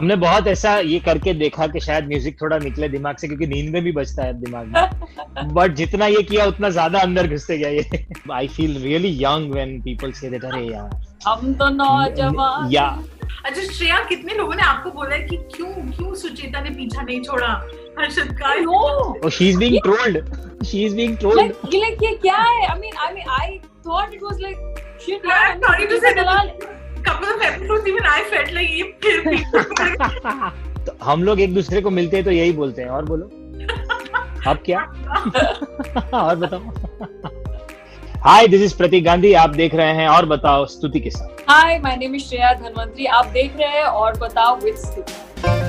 हमने बहुत ऐसा ये करके देखा कि शायद म्यूज़िक थोड़ा निकले दिमाग से क्योंकि नींद में भी बचता है दिमाग में। बट जितना ये किया उतना ज़्यादा अंदर घुसते गया ये। I feel really young when people say that अरे यार. हम तो नौजवान। या। अच्छा श्रेया कितने लोगों ने आपको बोला है कि क्यों क्यों सुचेता ने पीछा नहीं छोड़ा? हर्षद का? Know. oh she is being trolled. She is being trolled. Like, ये like ये क्या है? I mean, I mean, I thought it was like shit. Yeah, sorry to say couple of episodes even I felt like ये फिर भी तो हम लोग एक दूसरे को मिलते हैं तो यही बोलते हैं। और बोलो। अब क्या? और बताओ। Hi this is Prateek Gandhi आप देख रहे हैं और बताओ स्तुति के साथ। Hi my name is Shreya Dhanvantari आप देख रहे हैं और बताओ विद Steve.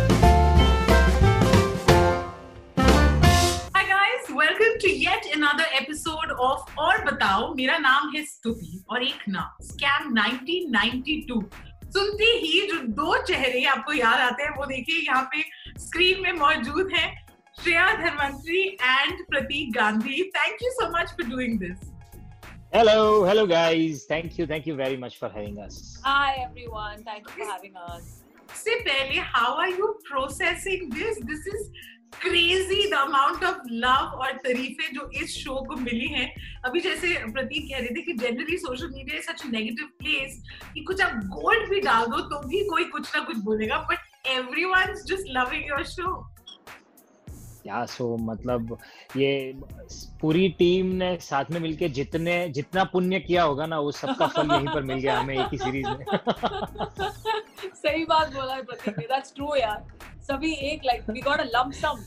Of और बताओ मेरा नाम है स्तुति और एक नाम स्कैम 1992 सुनते ही जो दो चेहरे आपको याद आते हैं वो देखिए यहाँ पे स्क्रीन में मौजूद हैं Shreya Dhanvantari and Prateek Gandhi. Thank you so much for doing this hello hello guys thank you thank you very much for having us Hi everyone, thank you for having us. से पहले how are you processing this this is crazy the amount of love और तारीफें जो इस show को मिली हैं। अभी जैसे प्रतीक कह रहे थे कि generally social media is such negative place कि कुछ आप गोल्ड भी डाल दो तो भी कोई कुछ ना कुछ बोलेगा but everyone just loving your show yeah so मतलब ये पूरी टीम ने साथ में मिलके जितने जितना पुण्य किया होगा ना वो सबका फल यहीं पर मिल गया हमें एक ही सीरीज़ में। सही बात बोला है प्रतीक ने that's true यार। सभी एक like we got a lump sum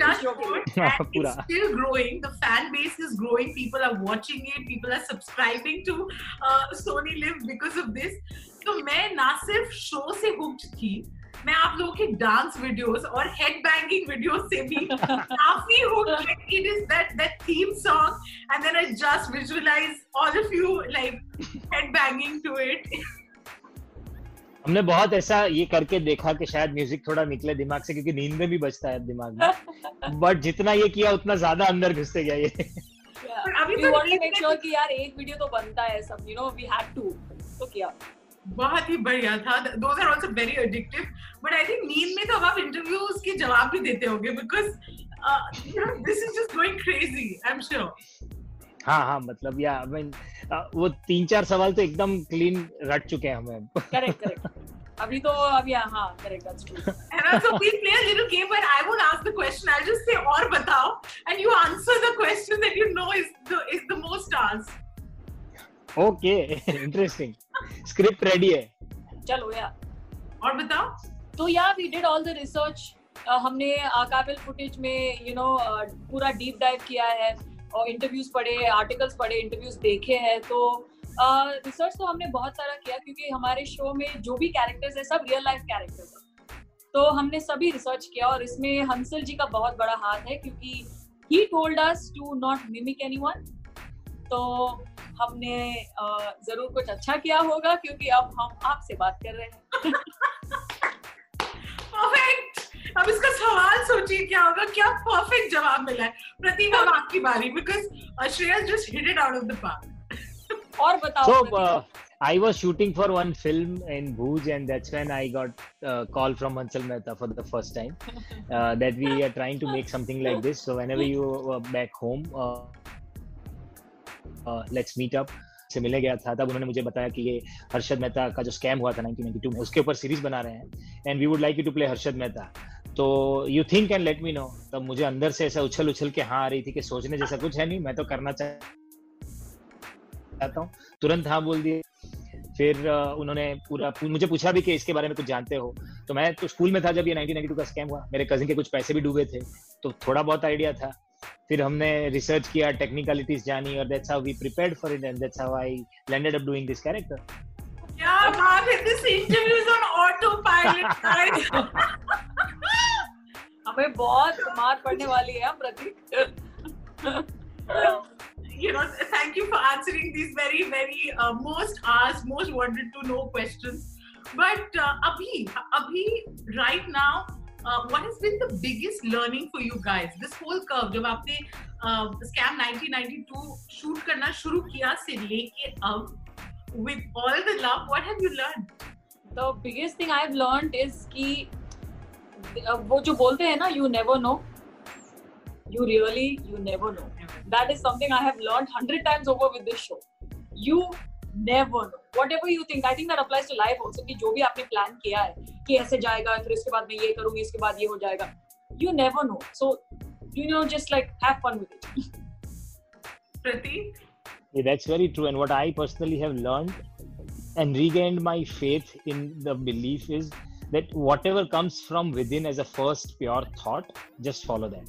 touch पूरा। Still growing the fan base is growing people are watching it people are subscribing to Sony LIV because of this तो मैं ना सिर्फ़ शो से हुक्ड थी मैं आप लोगों के डांस वीडियोस और हेड बैंगिंग वीडियोस से भी काफ़ी hooked it is that that theme song and then I just visualize all of you like head banging to it हमने बहुत ऐसा ये करके देखा कि शायद म्यूज़िक थोड़ा निकले दिमाग से क्योंकि नींद में भी बचता है दिमाग में। बट जितना ये किया उतना ज़्यादा अंदर घुसते गया ये। Yeah. अभी तो wanted to नींद make में- sure कि यार एक वीडियो तो बनता है सब you know we had to तो किया। बहुत ही बढ़िया था। Those are also very addictive but I think नींद में तो अब आप इंटरव्यूज़ के जवाब भी देते होगे because this is just going crazy I am sure हाँ हाँ मतलब या आई मीन वो तीन चार सवाल तो एकदम क्लीन रट चुके हैं हमें अभी तो अभी हाँ correct and play little game but I won't ask the question I just say और बताओ and you answer the question that you know is the is the most ask okay interesting script ready है। चलो yeah. और बताओ? तो yeah we did all the research हमने काबिल footage में यू नो पूरा डीप डाइव किया है। इंटरव्यूज़ पढ़े आर्टिकल्स पढ़े इंटरव्यूज़ देखे हैं तो रिसर्च तो हमने बहुत सारा किया क्योंकि हमारे शो में जो भी कैरेक्टर्स है सब रियल लाइफ कैरेक्टर्स है। तो हमने सभी रिसर्च किया और इसमें हंसल जी का बहुत बड़ा हाथ है क्योंकि he told us to not mimic anyone तो हमने uh, ज़रूर कुछ अच्छा किया होगा क्योंकि अब हम आपसे बात कर रहे हैं। अब इसका सवाल सोचिए क्या होगा क्या परफेक्ट जवाब मिला है प्रतीक अब आपकी बारी because Shreya just hit it out of the park और बताओ So uh, I was shooting for one film in Bhuj, and that's when I got a call from Hansal Mehta for the first time uh, that we are trying to make something like this. So whenever you are back home, uh, uh, let's meet up. से मिलने गया था तब उन्होंने मुझे बताया कि ये हर्षद मेहता का जो स्कैम हुआ था 1992 में उसके ऊपर सीरीज़ बना रहे हैं and we would like you to play Harshad Mehta तो you think and let me know तब मुझे अंदर से ऐसा उछल उछल के हाँ आ रही थी कि सोचने जैसा कुछ है नहीं मैं तो करना चाहता हूँ। तुरंत हाँ बोल दिए। फिर उन्होंने पूरा मुझे पूछा भी कि इसके बारे में कुछ जानते हो। तो मैं तो स्कूल में था जब ये 1992 का स्कैम हुआ। मेरे कजिन के कुछ पैसे भी डूबे थे। तो थोड़ा बहुत आइडिया था। फिर हमने रिसर्च किया टेक्निकलिटीज जानी और that's how we prepared for it and that's how I landed up doing this character क्या बात है? This interview is on auto pilot हमें बहुत मार पड़ने वाली है हम प्रतीक you know, thank you for answering these very, very uh, most asked, most wanted to know questions. But uh, Abhi, Abhi, right now, uh, what has been the biggest learning for you guys? This whole curve, जब आपने uh, Scam 1992 shoot करना शुरू किया से लेके अब, with all the love, what have you learned? the biggest thing I've learned is कि uh, वो जो बोलते हैं ना you never know you really you never know that is something I have learn hundred times over with this show you never know whatever you think I think that applies to life also कि जो भी आपने plan किया है कि ऐसे जाएगा फिर उसके बाद मैं ये करूँगी इसके बाद ये हो जाएगा. You never know so you know just like have fun with it Prateek Yeah, that's very true. And what I personally have learned and regained my faith in the belief is that whatever comes from within as a first pure thought, just follow that.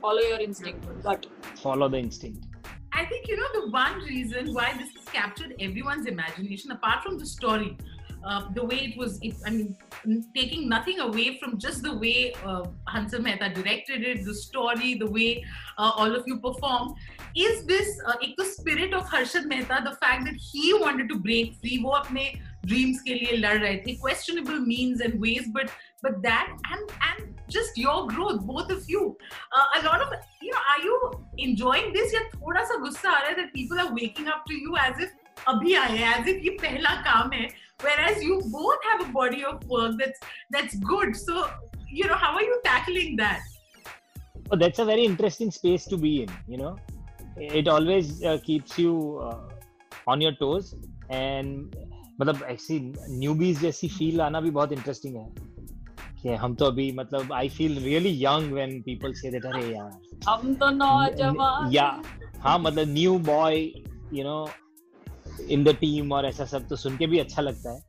follow your instinct but Follow the instinct. I think you know the one reason why this has captured everyone's imagination, apart from the story, uh, the way it was. It, I mean, n- taking nothing away from just the way uh, Hansel Mehta directed it, the story, the way uh, all of you performed, is this uh, एक तो spirit of Harshad Mehta, the fact that he wanted to break free, वो अपने dreams के लिए लड़ रहे थे, questionable means and ways, but but that and and just your growth, both of you. Uh, a lot of you know, are you enjoying this? या थोड़ा सा गुस्सा आ रहा है that people are waking up to you as if अभी आए हैं, as if ये पहला काम है, whereas you both have a body of work that's that's good. So you know, how are you tackling that? Oh, that's a very interesting space to be in. You know, it always uh, keeps you uh, on your toes and मतलब ऐसी newbies जैसी feel आना भी बहुत interesting है। कि हम तो अभी मतलब I feel really young when people say that अरे यार। हम तो नौजवान। या हाँ मतलब new boy you know in the team और ऐसा सब तो सुन के भी अच्छा लगता है।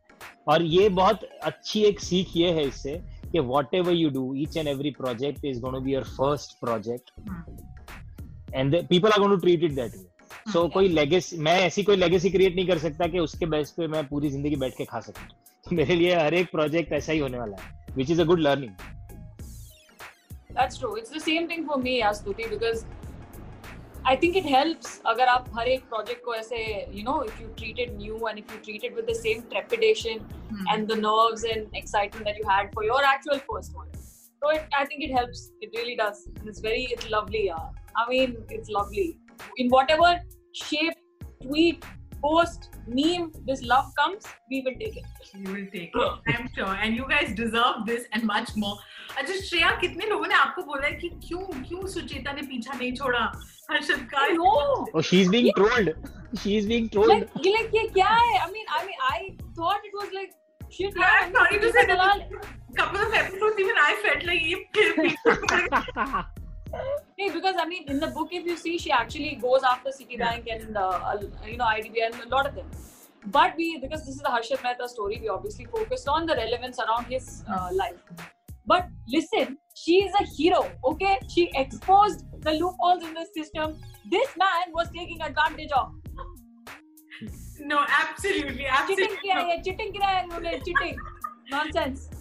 और ये बहुत अच्छी एक सीख ये है इससे कि whatever you do each and every project is going to be your first project and people are going to treat it that way so so, कोई लेगेसी मैं ऐसी कोई लेगेसी क्रिएट नहीं कर सकता कि उसके बेस पे मैं पूरी ज़िंदगी बैठ के खा सकूँ तो मेरे लिए हर एक प्रोजेक्ट ऐसा ही होने वाला है which is a good learning that's That's true. It's the same thing for me, Astuti, because I think it helps अगर आप हर एक project को ऐसे you know if you treat it new and if you treat it with the same trepidation Hmm. and the nerves and excitement that you had for your actual first one. So it, I think it helps. It really does. And it's very it's lovely. Yeah. I mean it's lovely. In whatever shape, tweet, post, meme, this love comes, we will take it. You will take it. I'm sure. And you guys deserve this and much more. अच्छा श्रेया कितने लोगों ने आपको बोला है कि क्यों क्यों सुचेता ने पीछा नहीं छोड़ा हर्षद का I know. Oh, she's being trolled. She's being trolled. like, ये like ये क्या है? I mean, I mean, I thought it was like shit. Yeah, I'm sorry to say Dalal. that couple of episodes even I felt like ये फिर पीछे Hey, because I mean, in the book, if you see, she actually goes after Citibank and uh, uh, you know IDB and a lot of them. But we, because this is the Harshad Mehta story, we obviously focused on the relevance around his uh, life. But listen, she is a hero. Okay, she exposed the loopholes in the system. This man was taking advantage of. No, absolutely, Cheating absolutely. किया है, cheating किया है उन्होंने, cheating. Nonsense.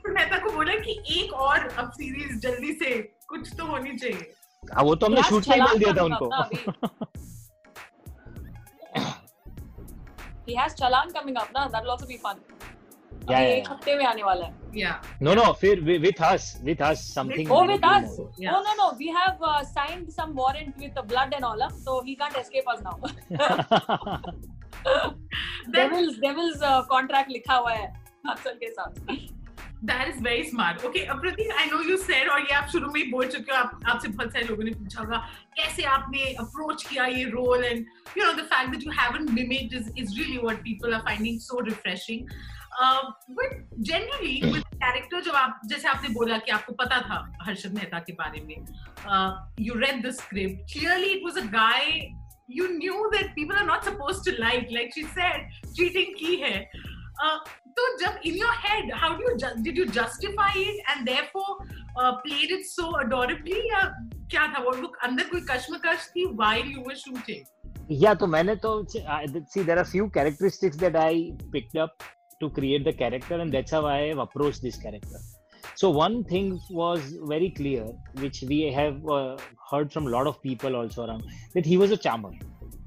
Mehta को बोला कि एक और अब सीरीज़ जल्दी से कुछ तो होनी चाहिए हाँ वो तो हमने शूट में बोल दिया था उनको up. He has Chalan coming up ना, that will also be fun. Yeah, yeah, एक yeah. हफ़्ते में आने वाला है. Yeah. नो नो फिर with us with us something Oh, with us? Yeah. Oh no no, we have uh, signed some warrant with the blood and all, huh? so he can't escape us now. Devil's devil's uh, contract लिखा हुआ है हंसल के साथ. That is very smart. Okay, Pratik, I know you said और ये आप शुरू में ही बोल चुके हो आप आपसे बहुत सारे लोगों ने पूछा होगा कैसे आपने approach किया ये and you know the fact that you haven't mimicked is is really what people are finding so refreshing. Uh, but generally with character जब आप जैसे आपने बोला कि आपको पता था हर्षद मेहता के बारे में uh, you read the script clearly it was a guy you knew that people are not supposed to like like she said cheating की है uh, तो जब how do you ju- did you justify it and therefore uh, played it so adorably या क्या था वो लोग अंदर कोई कश्मकश थी while you were shooting Yeah, तो मैंने तो see there are few characteristics that I picked up to create the character and that's how I have approached this character. So one thing was very clear, which we have uh, heard from a lot of people also around, that he was a charmer.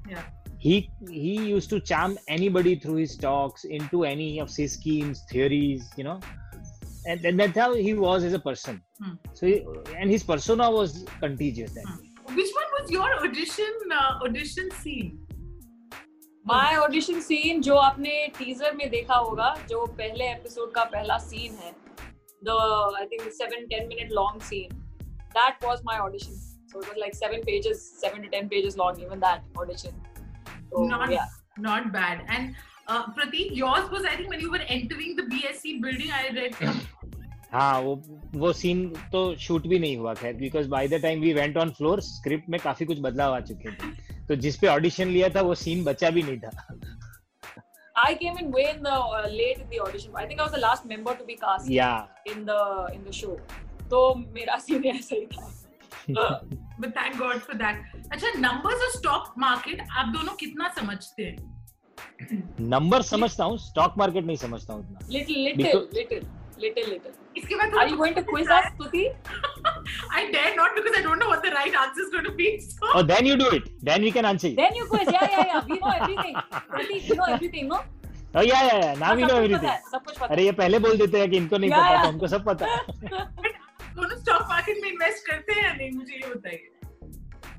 Yeah. He he used to charm anybody through his talks into any of his schemes, theories, you know, and, and that's how he was as a person. Hmm. So he, and his persona was contagious. Then. which one was your audition uh, audition scene my audition scene जो आपने teaser में देखा होगा जो पहले episode का पहला scene है the I think 7 10 minute long scene that was my audition so it was like 7 pages 7 to 10 pages long even that audition So not yeah not bad and uh, Pratik yours was I think when you were entering the BSc building I read हाँ वो वो scene तो shoot भी नहीं हुआ खैर because by the time we went on floor script में काफ़ी कुछ बदलाव आ चुके थे तो जिस पे ऑडिशन लिया था वो सीन बचा भी नहीं था I came in way in the uh, late in the audition. I think I was the last member to be cast या in the in the show. तो मेरा सीन ऐसा ही था. but thank God for that अच्छा numbers और stock market आप दोनों कितना समझते हैं? नंबर समझता हूँ स्टॉक मार्केट नहीं समझता हूँ अरे ये पहले बोल देते हैं कि इनको नहीं पता तो हमको सब पता है।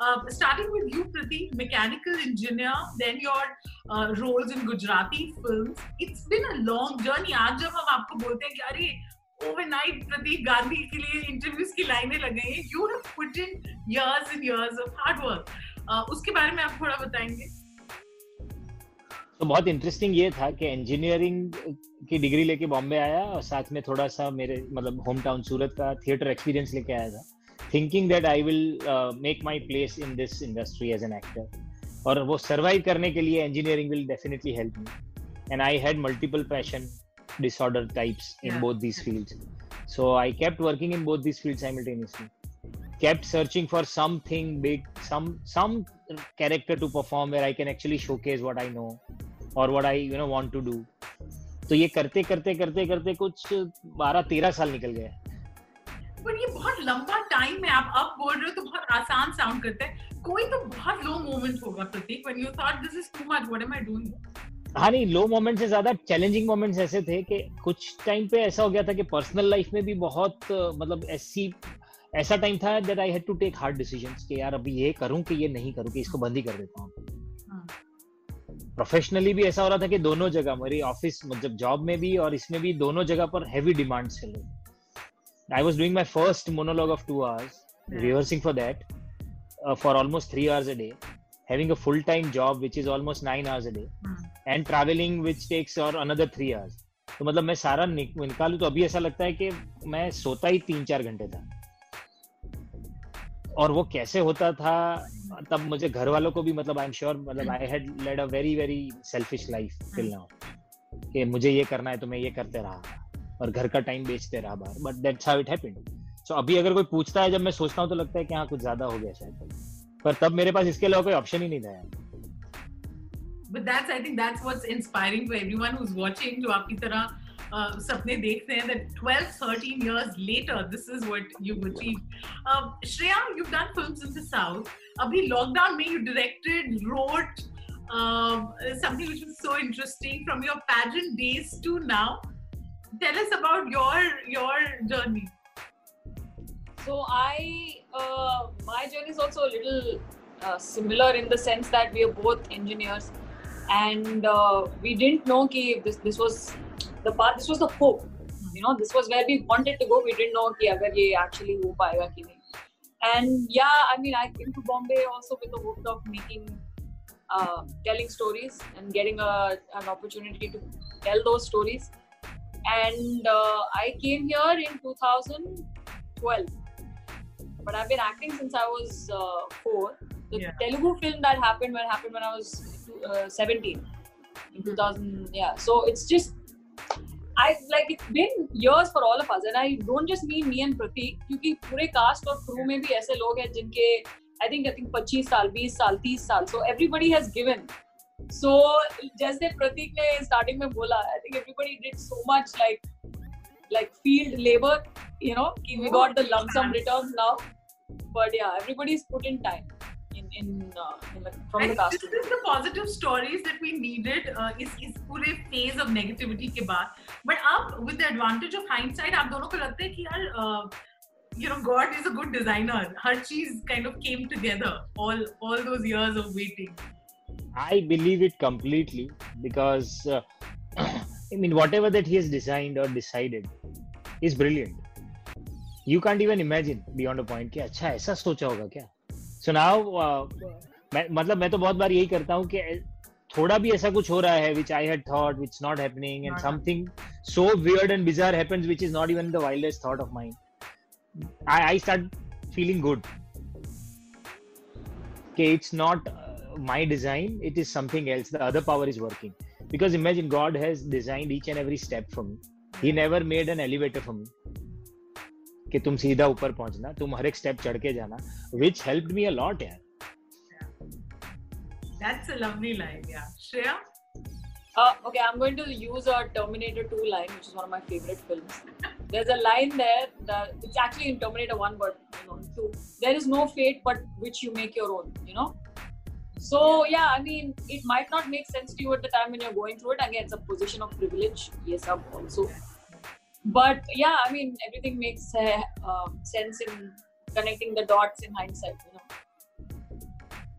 uh, starting with you, Pratik, mechanical engineer, then your uh, roles in Gujarati films. It's been a long journey. आज जब हम आपको बोलते हैं कि अरे overnight प्रतीक गांधी के लिए इंटरव्यूज़ की लाइनें लग गई हैं you have put in years and years of hard work uh, उसके बारे में आप थोड़ा बताएँगे तो बहुत इंटरेस्टिंग ये था कि इंजीनियरिंग की डिग्री लेके बॉम्बे आया और साथ में थोड़ा सा मेरे मतलब होम टाउन सूरत का थिएटर एक्सपीरियंस लेके आया था thinking that I will make my place in this industry as an actor और वो सर्वाइव करने के लिए engineering will definitely help me and I had multiple passion disorder types in Yeah. both these fields so i kept working in both these fields simultaneously kept searching for something big some some character to perform where i can actually showcase what i know or what I you know want to do. तो ये करते करते करते करते कुछ बारह तेरह साल निकल गए पर ये बहुत लंबा टाइम है आप अब बोल रहे हो तो बहुत आसान साउंड करता है। कोई तो बहुत लो मोमेंट होगा Prateek when you thought this is too much what am I doing हाँ नहीं लो मोमेंट से ज़्यादा चैलेंजिंग मोमेंट्स ऐसे थे कि कुछ टाइम पे ऐसा हो गया था कि पर्सनल लाइफ में भी बहुत मतलब ऐसी ऐसा टाइम था that I had to take hard decisions कि यार अभी ये करूँ कि ये नहीं करूँ कि इसको बंद ही कर देता हूँ। हाँ। प्रोफेशनली भी ऐसा हो रहा था कि दोनों जगह मेरी ऑफ़िस मतलब जॉब में भी और इसमें भी दोनों जगह पर हैवी डिमांड्स चल रही I was doing my first monologue of two hours Yeah. rehearsing for that uh, for almost 3 hours a day having a full time job which is almost 9 hours a day Hmm. and traveling which takes or another 3 hours तो मतलब मैं सारा निक, निकालू तो अभी ऐसा लगता है कि मैं सोता ही तीन चार घंटे था और वो कैसे होता था तब मुझे घर वालों को भी मतलब आई एम श्योर मतलब I had led a very very selfish life till now कि मुझे ये करना है तो मैं ये करते रहा और घर का टाइम बेचते रहा बाहर but that's how it happened so अभी अगर कोई पूछता है जब मैं सोचता हूँ तो लगता है कि हाँ कुछ ज़्यादा हो गया शायद पर तब मेरे पास इसके अलावा कोई ऑप्शन ही नहीं था यार but that's i think that's what's inspiring for everyone who's watching जो आपकी तरह uh, सपने देखते हैं that 12 13 years later this is what you've achieved uh, Shreya you've done films in the south अभी लॉकडाउन में you directed, wrote um, something which was so interesting from your pageant days to now. tell us about your your journey. So i uh, my journey is also a little uh, similar in the sense that we are both engineers and uh, we didn't know ki this this was the path this was the hope. You know this was where we wanted to go. We didn't know ki agar ye actually ho payega ki nahi. And yeah i mean i came to bombay also with the hope of making uh, telling stories and getting a, an opportunity to tell those stories And uh, I came here in 2012 but I've been acting since I was uh, four. The Yeah. Telugu film that happened when happened when I was uh, 17 in 2000. Yeah, so it's just I like it's been years for all of us, and I don't just mean me and Pratik, क्योंकि पूरे cast और crew में भी ऐसे लोग हैं जिनके I think I think 25 साल, 20 साल, 30 साल. So everybody has given. So जैसे प्रतीक ने starting में बोला, I think everybody did so much like like field labor, you know, कि we got the lump sum returns now. But yeah, everybody's put in time in in, uh, in the, from And the cast. this is the positive stories that we needed uh, इस इस पूरे phase of negativity के बाद. But अब with the advantage of hindsight, आप दोनों को लगता है कि यार uh, you know God is a good designer. Her cheese kind of came together all all those years of waiting. I believe it completely because uh, I mean whatever that he has designed or decided is brilliant. You can't even imagine beyond a point कि अच्छा ऐसा सोचा होगा क्या? So now uh, मैं मतलब मैं तो बहुत बार यही करता हूँ कि थोड़ा भी ऐसा कुछ हो रहा है which I had thought which not happening and Not something so weird and bizarre happens which is not even the wildest thought of mine. I, I start feeling good. Okay, it's not uh, my design, it is something else. The other power is working. Because imagine God has designed each and every step for me. He never made an elevator for me. कि तुम सीधा ऊपर पहुंचना तुम हर एक step चढ़ के जाना विच हेल्प्ड मी अ लॉट यार That's a lovely line. Yeah. Shreya. Uh, okay, I'm going to use a Terminator 2 line, which is one of my favorite films. There's a line there that it's actually in Terminator 1, but you know, 2. There is no fate but which you make your own, you know? So, yeah, I mean, it might not make sense to you at the time when you're going through it. Again, it's a position of privilege. Yes, I'm also. But yeah, I mean, everything makes uh, uh, sense in connecting the dots in hindsight, you know?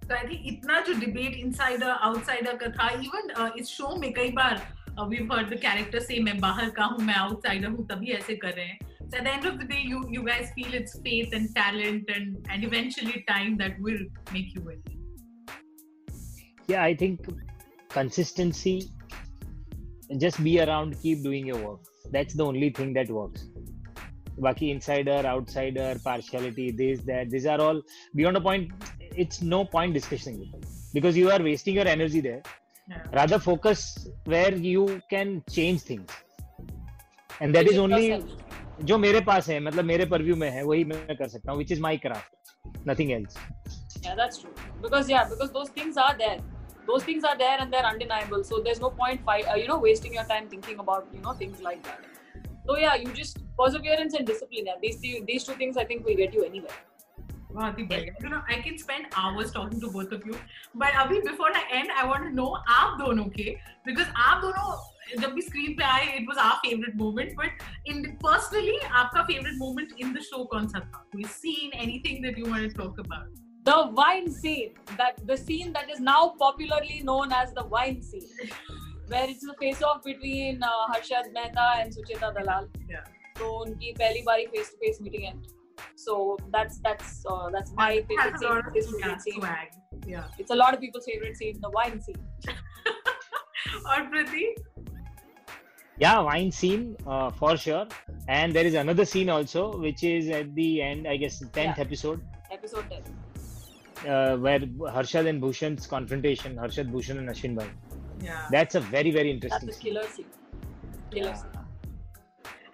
तो आई think इतना जो debate insider outsider का था even इस show में कई बार we heard the character से मैं बाहर का हूँ मैं आउटसाइडर हूँ तभी ऐसे कर रहे हैं so at the end of the day you you guys feel it's faith and talent and and eventually time that will make you win yeah i think consistency just be around keep doing your work that's the only thing that works Baki insider outsider partiality this that these are all beyond a point it's no point discussing it because you are wasting your energy there yeah. rather focus where you can change things and that is Believe only yourself. जो मेरे पास है मतलब मेरे purview में है वही मैं कर सकता हूँ which is my craft nothing else Yeah, that's true. Because yeah, because those things are there. Those things are there and they're undeniable. So there's no point fight, uh, you know, wasting your time thinking about you know things like that. So yeah, you just perseverance and discipline. Yeah, these two- these two things I think will get you anywhere. बहुत ही बढ़िया you know I can spend hours talking to both of you but अभी before I end I want to know आप दोनों के because आप दोनों जब भी स्क्रीन पे आए it was our favorite moment but in personally आपका favorite moment in the show कौन सा था कोई scene anything that you want to talk about the wine scene that the scene that is now popularly known as the wine scene where it's the face off between uh, harshad mehta and sucheta dalal yeah so unki pehli bari face to face meeting hai. so that's that's uh, that's my that favorite scene, of, favorite yeah, scene. Swag. yeah it's a lot of people's favorite scene the wine scene or Prithi. Yeah, wine scene uh, for sure. And there is another scene also, which is at the end, I guess, 10th yeah. episode. Episode 10 uh, where harshad and bhushan's confrontation harshad bhushan and ashwin bhai yeah that's a very very interesting the scene. killer scene. Killer Yeah. scene.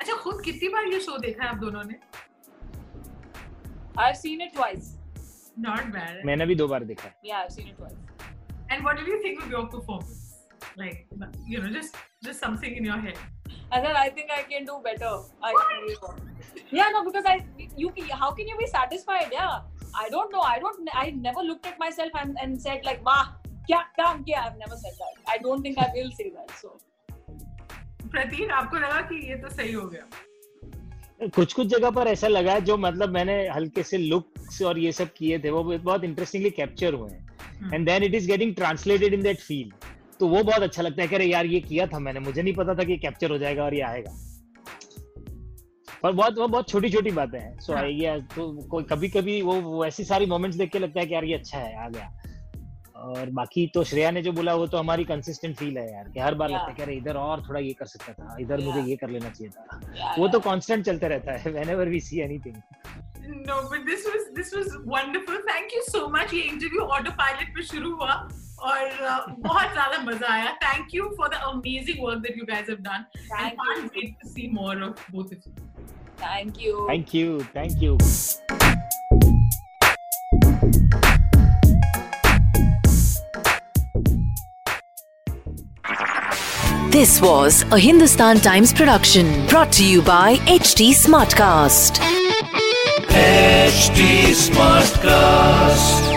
अच्छा खुद कितनी बार ये show देखा है आप दोनों ने I've seen it twice. not bad मैंने भी दो बार देखा है Yeah, I've seen it twice. and what did you think of your performance like you know just just something in your head And then I think I can do better. I yeah, no, because I you how can you be satisfied? Yeah, I don't know. I don't. I never looked at myself and, and said like, "Wow, kya kaam kiya?" I've never said that. I don't think I will say that. So. प्रतीक आपको लगा कि ये तो सही हो गया कुछ कुछ जगह पर ऐसा लगा जो मतलब मैंने हल्के से लुक्स और ये सब किए थे वो बहुत इंटरेस्टिंगली कैप्चर हुए हैं and then it is getting translated in that feel तो वो बहुत अच्छा लगता है कि अरे यार ये किया था मैंने मुझे नहीं पता था कि कैप्चर हो जाएगा और ये आएगा और बहुत वो बहुत छोटी छोटी बातें हैं। सो आई गया तो कोई कभी कभी वो, वो ऐसी सारी मोमेंट्स देख के लगता है कि यार ये अच्छा है आ गया। और बाकी तो श्रेया ने जो बोला वो तो हमारी कंसिस्टेंट फील है यार कि हर बार लगता है कि इधर और थोड़ा ये कर सकता था इधर मुझे ये कर लेना चाहिए था। वो तो कांस्टेंट चलते रहता है whenever we see anything no but this was this was wonderful. Thank you so much. ये इंटरव्यू ऑटो पायलट पे शुरू हुआ और uh, बहुत ज़्यादा मज़ा आया। Thank you for the amazing work that you guys have done I can't wait to see more of both of you Thank you. Thank you. Thank you. This was a Hindustan Times production brought to you by HT Smartcast. HT Smartcast.